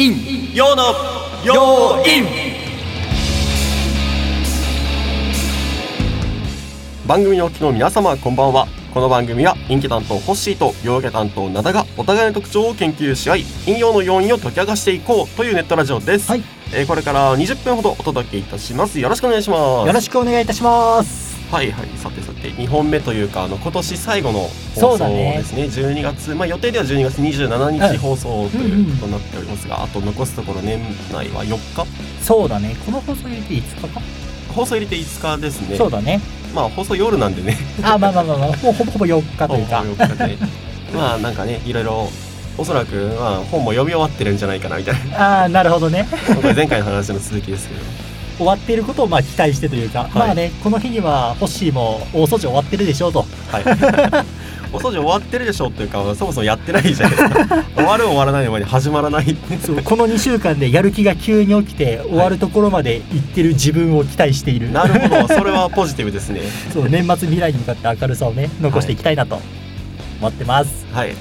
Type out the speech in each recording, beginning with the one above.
陰陽の陽陰番組のお聞きの皆様こんばんは。この番組は陰キ担当ホッシーと陽キ担当灘がお互いの特徴を研究し合い陰陽の要因を解き明かしていこうというネットラジオです、はい。えーこれから20分ほどお届けいたします。よろしくお願いします。よろしくお願いいたしますはいはいさてさて2本目というかあの今年最後の放送ですね。12月まあ予定では12月27うん日放送ということになっておりますが、あと残すところ年内は4日？そうだね。この放送入れて5日か、放送入れて5日ですね。そうだね。まあ放送夜なんでね。あまあまあまあまあもうほぼほぼ4日というか。ほぼ4日で。まあなんかねいろいろおそらく、まあ、本も読み終わってるんじゃないかなみたいな。ああなるほどね。前回の話の続きですけど終わっていることをまあ期待してというか、い。まあねこの日にはホッシーも大掃除終わってるでしょうと。はい。お掃除終わってるでしょっていうかそもそもやってないじゃないですか。終わる終わらないの前に始まらない。そうこの2週間でやる気が急に起きて終わるところまで行ってる自分を期待している、なるほどそれはポジティブですね。そう年末未来に向かって明るさをね残していきたいなと思ってます、はい。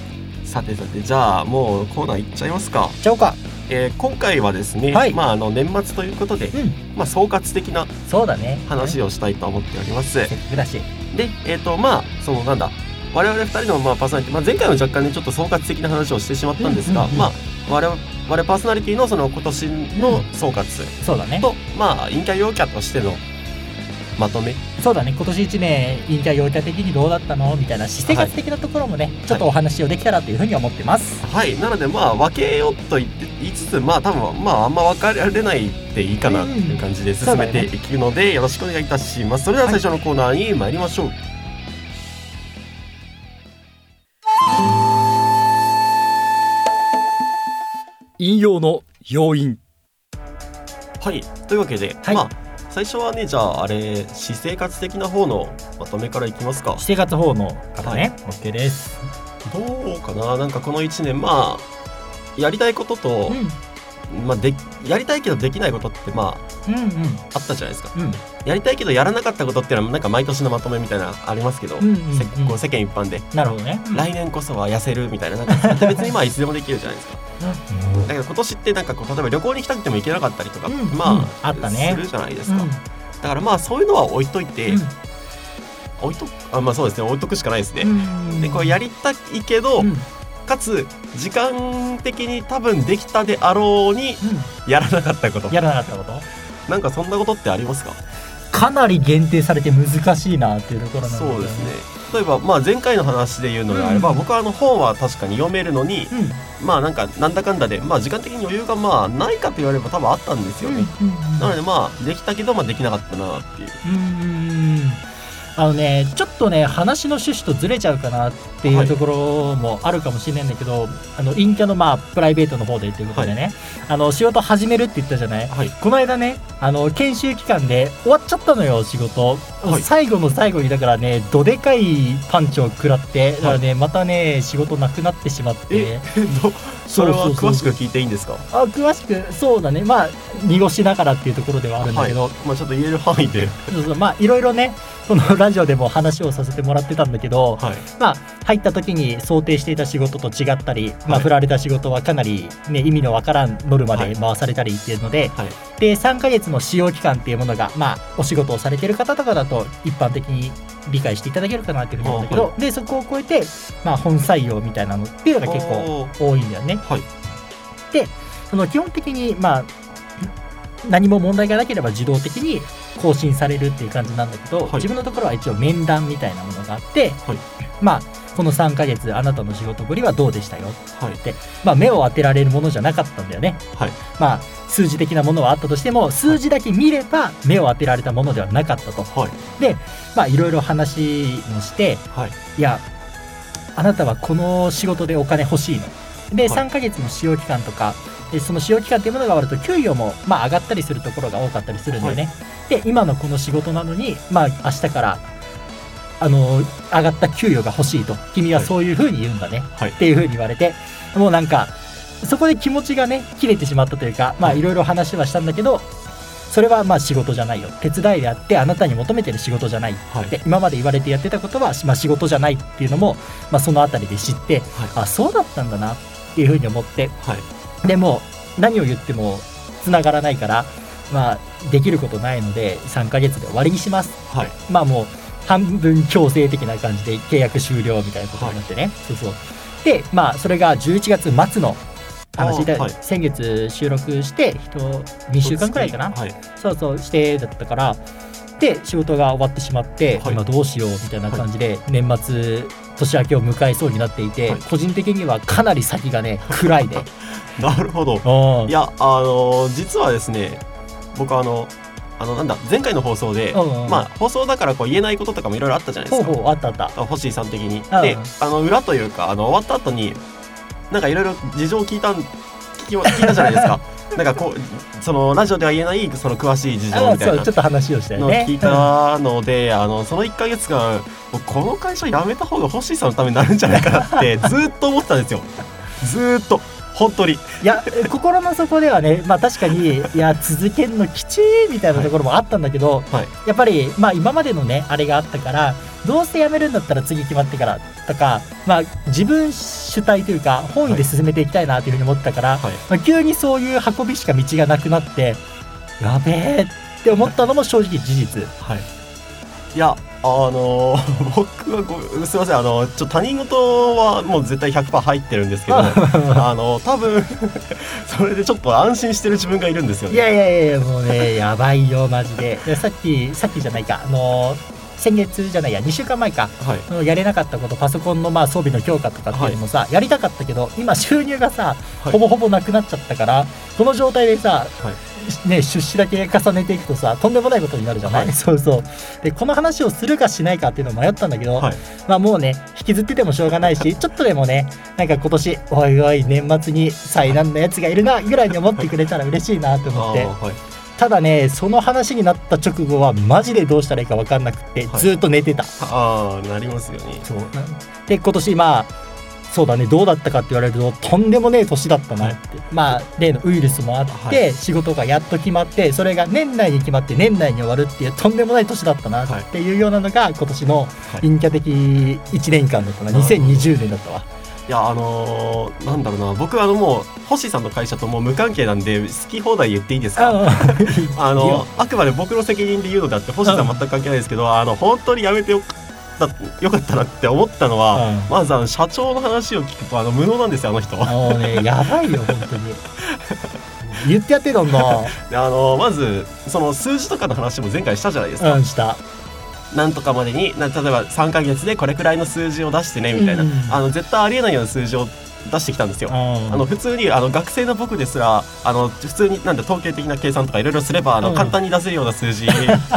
さてさてじゃあもうコーナーいっちゃいますか、ちゃおうかえー今回はですね、はい。まああの年末ということで、うん。まあ、総括的なそうだね。話をしたいと思っております、せっかくだし。でえっ、とまあそのなんだ。我々二人のまあパーソナリティ、まあ、前回は若干ねちょっと総括的な話をしてしまったんですが、うんうんうんまあ我々我々パーソナリティのその今年の総括そうだね。と、まあ陰キャ陽キャとしてのまとめ？そうだね。今年1年陰キャ陽キャ的にどうだったの？みたいな私生活的なところもね、ちょっとお話をできたらというふうに思ってます、はい。なのでまあ分けようと言って言いつつまあ多分まああんま分かれないでいいかなっていう感じで進めていくので、よろしくお願いいたします。それでは最初のコーナーに参りましょう、引用の要因。はい。というわけで、はい。まあ最初はねじゃああれ私生活的な方のまとめからいきますか。私生活法の方ね、OK です。どうかな。なんかこの1年まあやりたいことと、まあ、でやりたいけどできないことってまうんうん。ああったじゃないですか。うん。うんやりたいけどやらなかったことっていうのはなんか毎年のまとめみたいなのありますけど、うんうんうん。せこう世間一般で、なるほどね、来年こそは痩せるみたいななんか別にまあいつでもできるじゃないですか。うん。だけど今年ってなんかこう例えば旅行に行きたくても行けなかったりとか、うんまあ、うん。あったね。するじゃないですか、だからまあそういうのは置いといて、置いとあまあそうですね置いとくしかないですね、うん。でこうやりたいけど、うんかつ時間的に多分できたであろうにやらなかったこと。うんやらなかったこと。なんかそんなことってありますか？かなり限定されて難しいなっていうところなんだけど。そうですね。例えば、まあ、前回の話で言うのであれば、うん。僕はあの本は確かに読めるのに、うん。まあなんかなんだかんだで、まあ、時間的に余裕がまあないかと言われれば多分あったんですよね、うんうんうん。なのでまあできたけど、まあ、できなかったなっていう。うーんあのねちょっとね話の趣旨とずれちゃうかなっていうところもあるかもしれないんだけど、あの陰キャのまあプライベートの方でということでね、あの仕事始めるって言ったじゃない？はい。この間ねあの研修期間で終わっちゃったのよ仕事、はい。最後の最後にだからねどでかいパンチを食らってだからね、またね仕事なくなってしまってそれは詳しく聞いていいんですか？あ詳しくそうだね。まあ濁しながらっていうところではあるんだけど、はい。まあ、ちょっと言える範囲で、そうそう。まあいろいろねこのラジオでも話をさせてもらってたんだけど、はい。まあ入った時に想定していた仕事と違ったり、まあはい振られた仕事はかなり、ね、意味のわからんノルマで回されたりっていうので、はい。で3ヶ月の使用期間っていうものがまあお仕事をされてる方とかだと一般的に理解していただけるかなっていうふうに思うんだけど、あでそこを超えて、まあ、本採用みたいなのっていうのが結構多いんだよね。はい。その基本的にまあ何も問題がなければ自動的に更新されるっていう感じなんだけど、はい。自分のところは一応面談みたいなものがあって、はい。まあこの3ヶ月あなたの仕事ぶりはどうでしたよ？はいって、まあ、目を当てられるものじゃなかったんだよね。はいまあ数字的なものはあったとしても数字だけ見れば目を当てられたものではなかったと。はいでまあいろいろ話もしてはいいやあなたはこの仕事でお金欲しいの？で、はい3ヶ月の使用期間とかでその使用期間っていうものが終わると給与もまあ上がったりするところが多かったりするんだよね。で今のこの仕事なのにまあ明日からあの上がった給与が欲しいと。君はそういうふうに言うんだね、はい。っていうふうに言われて。もうなんかそこで気持ちがね切れてしまったというかまあいろいろ話はしたんだけどそれはまあ仕事じゃないよ。手伝いであってあなたに求めてる仕事じゃない。はい。で今まで言われてやってたことは、まあ、仕事じゃないっていうのも、まあ、そのあたりで知ってはい。あそうだったんだなっていうふうに思って。はい。でも何を言っても繋がらないからまあできることないので3ヶ月で終わりにします。はい。まあもう半分強制的な感じで契約終了みたいなことになってね、そうそう。でまあそれが11月末の話で、はい。先月収録して人2週間くらいかな。はい。そうそうしてだったから。で仕事が終わってしまって、はい。今どうしようみたいな感じで、年末年明けを迎えそうになっていて、はい。個人的にはかなり先がね暗いね なるほど。うん。いやあの実はですね僕あのあのなんだ前回の放送で、うんうんまあ放送だからこう言えないこととかもいろいろあったじゃないですか。ほうあったあった。あ星井さん的に。うん。であの裏というかあの終わった後になんかいろいろ事情を聞いたん聞き聞いたじゃないですか。なんかこうそのラジオでは言えないその詳しい事情あみたいうなそちょっと話をしたよね聞いたので、あのその1か月間僕この会社辞めた方が星井さんのためになるんじゃないかなってずーっと思ってたんですよ。ずーっと本当に。いや心の底ではねまあ確かにいや続けるのきちいみたいなところもあったんだけど、はいやっぱりまあ今までのねあれがあったからどうせ辞めるんだったら次決まってからとかまあ自分主体というか本意で進めていきたいなというふうに思ってたから、はいまあ、急にそういう運びしか道がなくなってやべえって思ったのも正直事実。はい。いや、あのー 僕はごすみません、あのちょっと他人事はもう絶対100%入ってるんですけど、あの多分 それでちょっと安心してる自分がいるんですよね。いやいやいやもうねやばいよマジででさっきさっきじゃないかあの先月じゃないや2週間前か。はい。やれなかったことパソコンのまあ装備の強化とかっていうのもさ、やりたかったけど今収入がさ、はい。ほぼほぼなくなっちゃったからこの状態でさ、ね、出資だけ重ねていくとさとんでもないことになるじゃない、はい。そうそう。でこの話をするかしないかっていうのを迷ったんだけど、はい。まあもうね引きずっててもしょうがないしちょっとでもねなんか今年おいおい年末に災難のやつがいるなぐらいに思ってくれたら嬉しいなと思って。ただねその話になった直後はマジでどうしたらいいか分かんなくて、はい。ずっと寝てた。ああ、なりますよね。そう。で今年まあそうだねどうだったかって言われるととんでもねえ年だったなって、まあ例のウイルスもあって、は仕事がやっと決まってそれが年内に決まって年内に終わるっていうとんでもない年だったなってい。うようなのが今年のはい。陰キャ的1年間だったな。2020年だったわいや、あのーなんだろうな、僕あのもう星さんの会社ともう無関係なんで好き放題言っていいですか？あ のあくまで僕の責任で言うのであって星さん全く関係ないですけど、あの本当にやめてよかったよかったなって思ったのは、うんまずあの社長の話を聞くとあの無能なんですよあの人。もうねやばいよ本当に。言ってやってどんどん。であのまずその数字とかの話も前回したじゃないですか、うんしたなんとかまでにな例えば3ヶ月でこれくらいの数字を出してねみたいな、うん。あの絶対ありえないような数字を出してきたんですよ。ああの普通にあの学生の僕ですらあの普通になんだ統計的な計算とかいろいろすればあの、うん。簡単に出せるような数字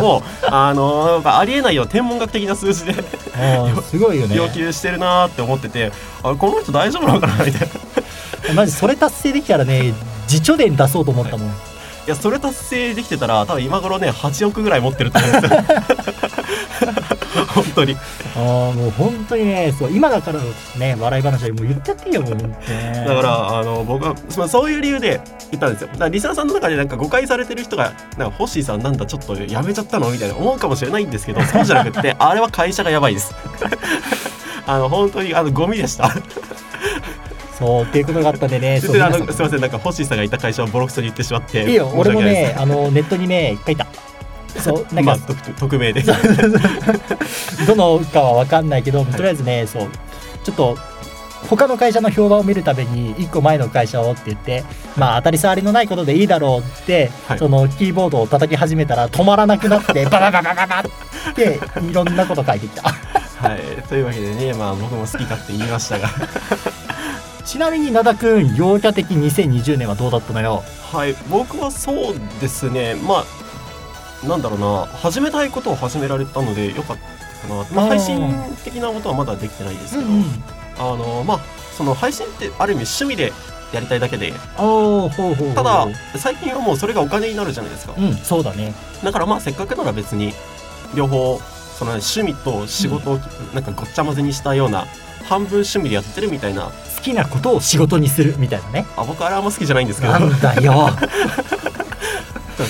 を あのありえないよ。うな天文学的な数字で すごいよね。要求してるなーって思っててあこの人大丈夫なのかなみたいな。い マジそれ達成できたらね自叙伝出そうと思ったもん、やそれ達成できてたら多分今頃ね8億ぐらい持ってると思うんですよ。本当に。ああもう本当にねそう今だからのね笑い話はもう言っちゃっていいよもう本当ねだからあの僕はまあそういう理由で言ったんですよ。だからリサーさんの中でなんか誤解されてる人がなんかホッシーさんなんだちょっとやめちゃったのみたいな思うかもしれないんですけどそうじゃなくってあれは会社がやばいです。あの本当にあのゴミでしたそうっていうことがあったんでね そすみませんなんかホッシーさんがいた会社をボロクソに言ってしまって。いいよ俺もねあのネットにね書いた。そう なんか、まあ匿匿名で。どのかは分かんないけど、とりあえずねそうちょっと他の会社の評判を見るために1個前の会社をって言ってまあ当たり障りのないことでいいだろうって、はい。そのキーボードを叩き始めたら止まらなくなってババババババっていろんなこと書いてきたはいというわけでねまあ僕も好き勝手言いましたがちなみに灘くん陽キャ的2020年はどうだったのよ？はい僕はそうですね。まあなんだろうな。始めたいことを始められたのでよかったかな、まあ、配信的なことはまだできてないですけど、あのまあその配信ってある意味趣味でやりたいだけで。ただ最近はもうそれがお金になるじゃないですか。うんそうだね。だからまあせっかくなら別に両方その趣味と仕事をなんかごっちゃ混ぜにしたような半分趣味でやってるみたいな。好きなことを仕事にするみたいなね。あ僕あれあんま好きじゃないんですけど。なんだよ。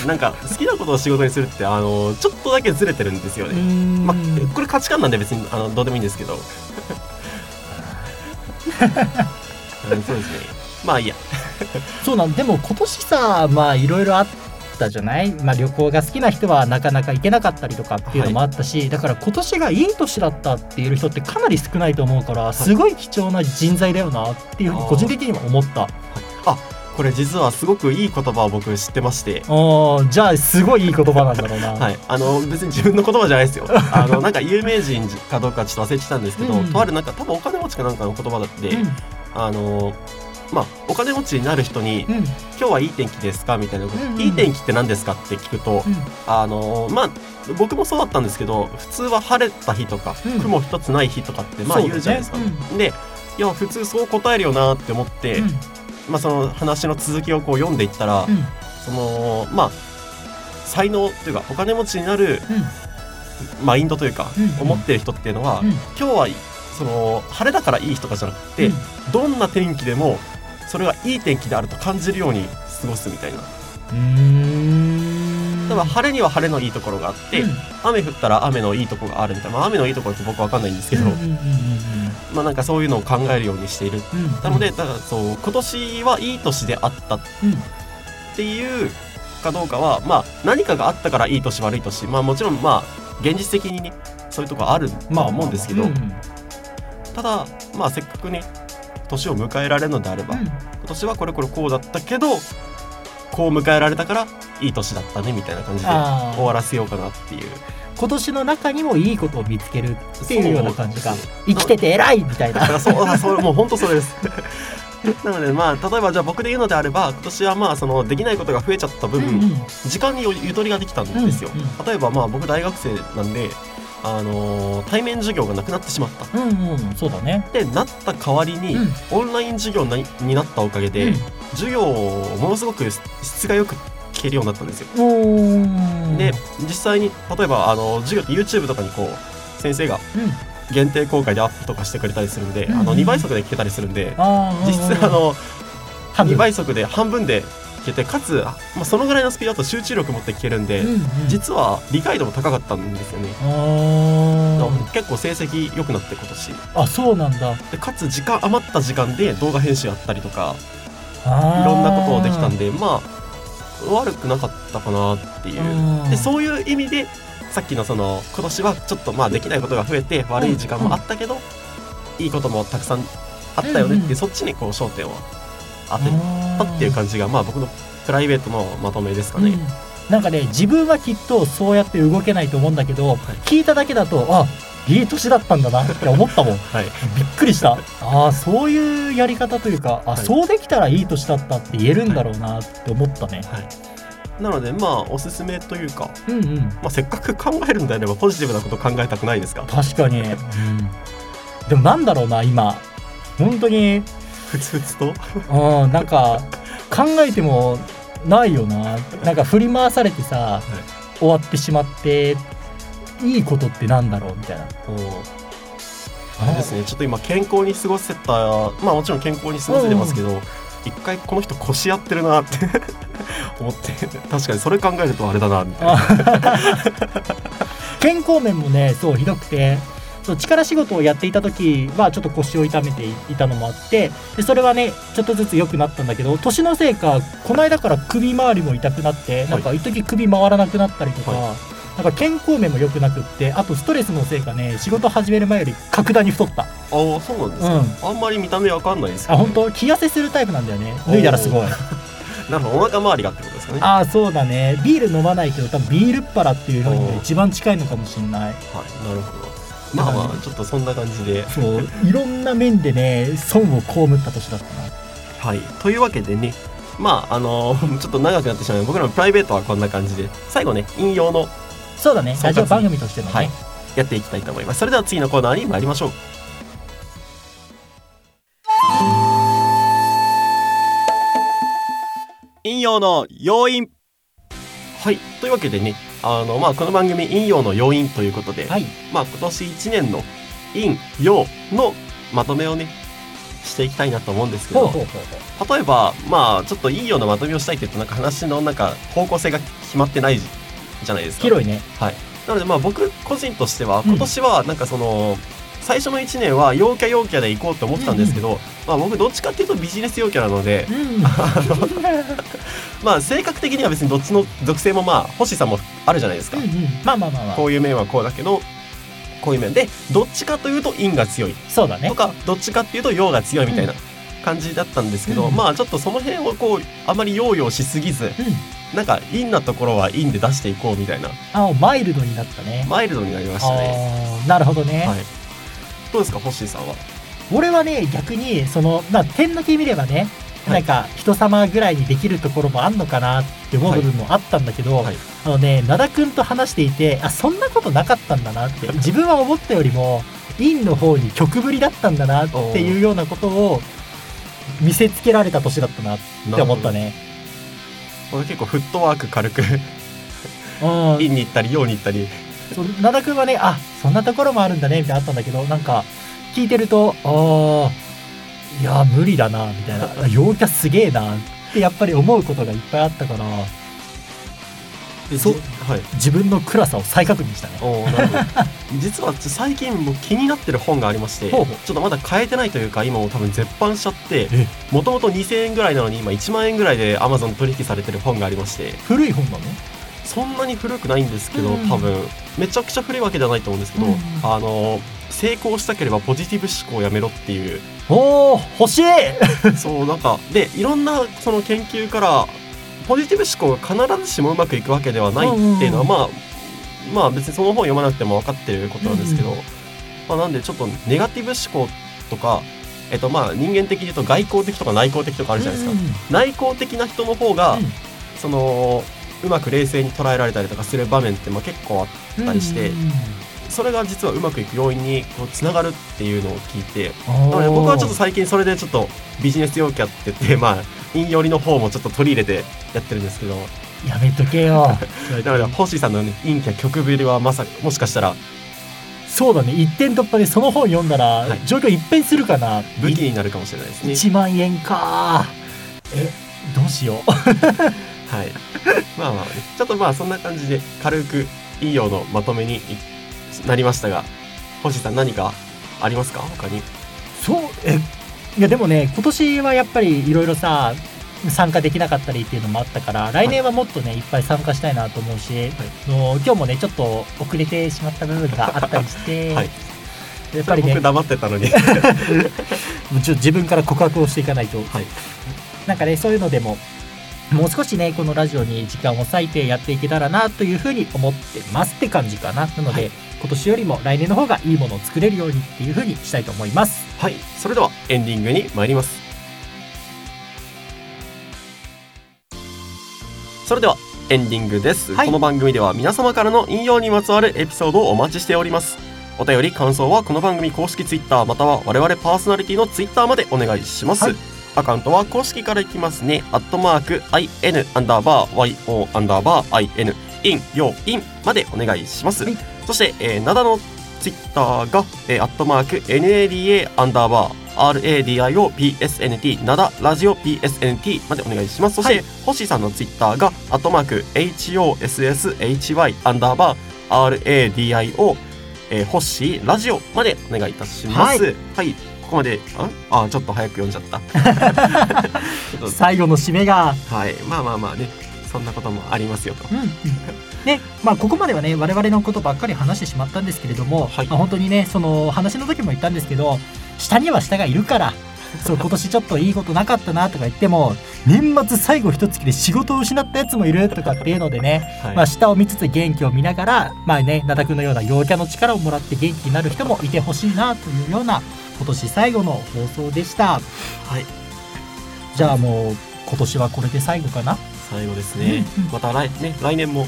なんか好きなことを仕事にするってあのちょっとだけずれてるんですよね、ん。まあ、これ価値観なんで別にあのどうでもいいんですけど。うんそうですね。まあいいや。そうなんでも今年さまあいろいろあったじゃない、まあ、旅行が好きな人はなかなか行けなかったりとかっていうのもあったし、だから今年がいい年だったっていう人ってかなり少ないと思うからすごい貴重な人材だよなっていうふうに個人的には思った。あこれ実はすごくいい言葉を僕知ってまして。あーじゃあすごいいい言葉なんだろうな、はい、あの別に自分の言葉じゃないですよ。あのなんか有名人かどうかちょっと忘れてたんですけど、うん。とあるなんか多分お金持ちかなんかの言葉だって、うん。あのまあお金持ちになる人にうん「今日はいい天気ですか?」みたいなこと、うんうん。いい天気って何ですか?」って聞くと、うん。あのまあ僕もそうだったんですけど普通は晴れた日とか、うん。雲一つない日とかってまあ言うじゃないですか。でいや普通そう答えるよなって思って、うん。まあ、その話の続きをこう読んでいったら、うん。そのまあ才能というかお金持ちになるマインドというか、うん。うん思ってる人っていうのは、うん。今日はその晴れだからいい日とかじゃなくて、うん。どんな天気でもそれがいい天気であると感じるように過ごすみたいな。例えば晴れには晴れのいいところがあって、うん。雨降ったら雨のいいところがあるみたいな、まあ、雨のいいところって僕は分かんないんですけど、まあなんかそういうのを考えるようにしている。うん。うんなのでだからそう今年はいい年であったっうん。ていうかどうかはまあ何かがあったからいい年悪い年。まあもちろんまあ現実的にねそういうとこあるとは思うんですけど、ただまあせっかくね年を迎えられるのであれば、あうん。うん今年はこれこれこうだったけどこう迎えられたからいい年だったねみたいな感じで終わらせようかなっていう。今年の中にもいいことを見つけるっていうような感じが生きてて偉いみたいな。そうあそうもう本当それです。なのでまあ例えばじゃあ僕で言うのであれば今年はまあそのできないことが増えちゃった分、うんうん。時間にゆとりができたんですよ、うんうん。例えばまあ僕大学生なんであのー対面授業がなくなってしまった。うんうんそうだね。ってなった代わりに、うん。オンライン授業にになったおかげで、うん。授業をものすごく質がよく聞けるようになったんですよ。おー。で実際に例えばあの授業って YouTube とかにこう先生がうん。限定公開でアップとかしてくれたりするんで、うんあの2倍速で聞けたりするんで、あー実質あの2半分。倍速で半分で聞けてかつ、まあ、そのぐらいのスピードだと集中力持って聞けるんで、うんうん。実は理解度も高かったんですよね。結構成績良くなって今年。あそうなんだ。でかつ時間余った時間で動画編集やったりとかいいろんなことをできたんでまあ悪くなかったかなっていう。でそういう意味でさっきのその今年はちょっとまあできないことが増えて悪い時間もあったけど、いいこともたくさんあったよねってうんうん。そっちにこう焦点を当てたっていう感じがまあ僕のプライベートのまとめですかね。うん。なんかね自分はきっとそうやって動けないと思うんだけど、聞いただけだとあいい年だったんだなって思ったもん。はい、びっくりした。ああそういうやり方というかあ、はい。そうできたらいい年だったって言えるんだろうなって思ったね、なのでまあおすすめというか、うんうん。まあ、せっかく考えるんであればポジティブなこと考えたくないですか？確かに、うん、でもなんだろうな今。本当にふつふつと？うんなんか考えてもないよな。なんか振り回されてさ、終わってしまっていいことってなんだろう？みたいな。あれですね。ちょっと今健康に過ごせたまあもちろん健康に過ごせてますけど、一回この人腰やってるなって 思って。確かにそれ考えるとあれだなみたいな。健康面もねそうひどくてそう力仕事をやっていた時はちょっと腰を痛めていたのもあってでそれはねちょっとずつ良くなったんだけど年のせいかこの間から首周りも痛くなってなんか一時首回らなくなったりとか、はなんか健康面も良くなくってあとストレスのせいかね仕事始める前より格段に太った。ああそうなんですか、あんまり見た目わかんないですけどあ本当？気痩せするタイプなんだよね。脱いだらすごい。なるほどお腹周りがってことですかね。はいああそうだね。ビール飲まないけど多分ビールっ腹っていうのに一番近いのかもしれないなるほどまあまあちょっとそんな感じで。そう。いろんな面でね損を被った年だったな。はい。というわけでねまああの ちょっと長くなってしまう。僕らのプライベートはこんな感じで。最後ね引用のそうだね。ラジオ番組としてのね、はい。やっていきたいと思います。それでは次のコーナーに参りましょう。引用の要因。はい。というわけでねあのまあこの番組引用の要因ということで、はいまあ今年1年の引用のまとめをねしていきたいなと思うんですけどほうほうほうほう例えばまあちょっといいようなまとめをしたいって言うとなんか話のなんか方向性が決まってないじゃないですか。広いねはい。なのでまあ僕個人としてはうん今年はなんかその、最初の1年は陽キャ陽キャで行こうと思ってたんですけど、まあ、僕どっちかっていうとビジネス陽キャなので、うん。まあ性格的には別にどっちの属性もまあ星さんもあるじゃないですか、うんうん。まあまあまあまあ。こういう面はこうだけどこういう面でどっちかというと陰が強い。そうだね。とかどっちかっていうと陽が強いみたいな感じだったんですけど、うん。まあちょっとその辺をこうあまり陽々しすぎずうん。なんか陰なところは陰で出していこうみたいな。あマイルドになったね。マイルドになりましたね。なるほどね、はい。どうですか、ホッシーさんは？俺はね逆にそのまあ点だけ見ればね、はい。なんか人様ぐらいにできるところもあんのかなって思う部分もあったんだけど、はい。あのね灘くんと話していてあそんなことなかったんだなって自分は思ったよりも陰の方に曲ぶりだったんだなっていうようなことを見せつけられた年だったなって思ったね。俺結構フットワーク軽くうん。陰に行ったり陽に行ったり。そう灘くんはねあそんなところもあるんだねみたいなのあったんだけどなんか聞いてるとああいや無理だなみたいな。陽キャすげえなってやっぱり思うことがいっぱいあったから。そう。はい。自分の暗さを再確認した。ねおーなるほど。実は最近も気になってる本がありましてちょっとまだ買えてないというか今も多分絶版しちゃってえもともと2000円ぐらいなのに今1万円ぐらいで Amazon 取引されてる本がありまして。古い本なの？そんなに古くないんですけどうん。多分。めちゃくちゃ古いわけじゃないと思うんですけど、うん。あの成功したければポジティブ思考をやめろっていう。おお欲しい！そうなんかでいろんなその研究からポジティブ思考が必ずしもうまくいくわけではないっていうのは、うんまあまあ別にその本読まなくても分かってることなんですけど、うんまあ、なんでちょっとネガティブ思考とか、えっと、まあ人間的に言うと外交的とか内向的とかあるじゃないですか、内向的な人の方が、うん。そのうまく冷静に捉えられたりとかする場面ってまあ結構あっったりしてうんそれが実はうまくいく要因にこうつながるっていうのを聞いておー。なので僕はちょっと最近それでちょっとビジネス陽キャって言ってまあ陰寄りの方もちょっと取り入れてやってるんですけど。やめとけよ。なので星さんの、ね、陰キャ曲ぶりはまさもしかしたら。そうだね。一点突破でその本読んだら、はい。状況一変するかな。武器になるかもしれないですね。1万円か。えどうしよう。はい、まあまあ、ね、ちょっとまあそんな感じで軽くいいようのまとめになりましたが星さん何かありますか？他に。そうえいやでもね今年はやっぱりいろいろさ参加できなかったりっていうのもあったから来年はもっとねいっぱい参加したいなと思うし、あの今日もねちょっと遅れてしまった部分があったりして、はい。やっぱりね僕黙ってたのに。ちょっと自分から告白をしていかないと、はい。なんかねそういうのでももう少しねこのラジオに時間を割いてやっていけたらなというふうに思ってますって感じかな。なので、はい。今年よりも来年の方がいいものを作れるようにっていうふうにしたいと思います。はい。それではエンディングに参ります。それではエンディングです、はい。この番組では皆様からの引用にまつわるエピソードをお待ちしております。お便り感想はこの番組公式ツイッターまたは我々パーソナリティのツイッターまでお願いします、はいアカウントは公式からいきますね。アットマーク IN アンダーバー YO アンダーバー IN インヨインまでお願いします、はい。そして、えー、灘のツイッターが、えー、アットマーク NADA アンダーバー RADIO PSNT 灘ラジオ PSNT までお願いします。そして、はい。星さんのツイッターがアットマーク HOSSHY アンダーバー RADIO えー、ホッシーラジオまでお願いいたします。はい、ここまであ？あちょっと早く読んじゃった。最後の締めが。はい。まあまあまあね。そんなこともありますよと。うんうん。ねまあ、ここまではね我々のことばっかり話してしまったんですけれども、はい。まあ、本当にねその話の時も言ったんですけど下には下がいるからそう 今年ちょっといいことなかったなとか言っても年末最後一月で仕事を失ったやつもいるとかっていうのでね、はい。まあ、下を見つつ元気を見ながらまあね灘くんのような陽キャの力をもらって元気になる人もいてほしいなというような今年最後の放送でした。はい。じゃあもう今年はこれで最後かな？最後ですね。うんうん。また来ね来年も。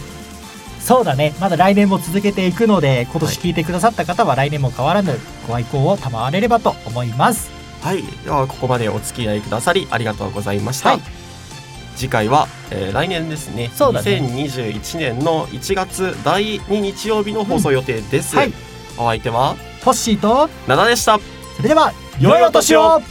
そうだね。まだ来年も続けていくので今はい。年聞いてくださった方は来年も変わらぬご愛好を賜れればと思いますはい。ではここまでお付き合いくださりありがとうございました、はい。次回は、えー来年ですね。そうだね。2021年の1月第2日曜日の放送予定です、はい。お相手は？トッシーと？灘でした。それでは良いお年を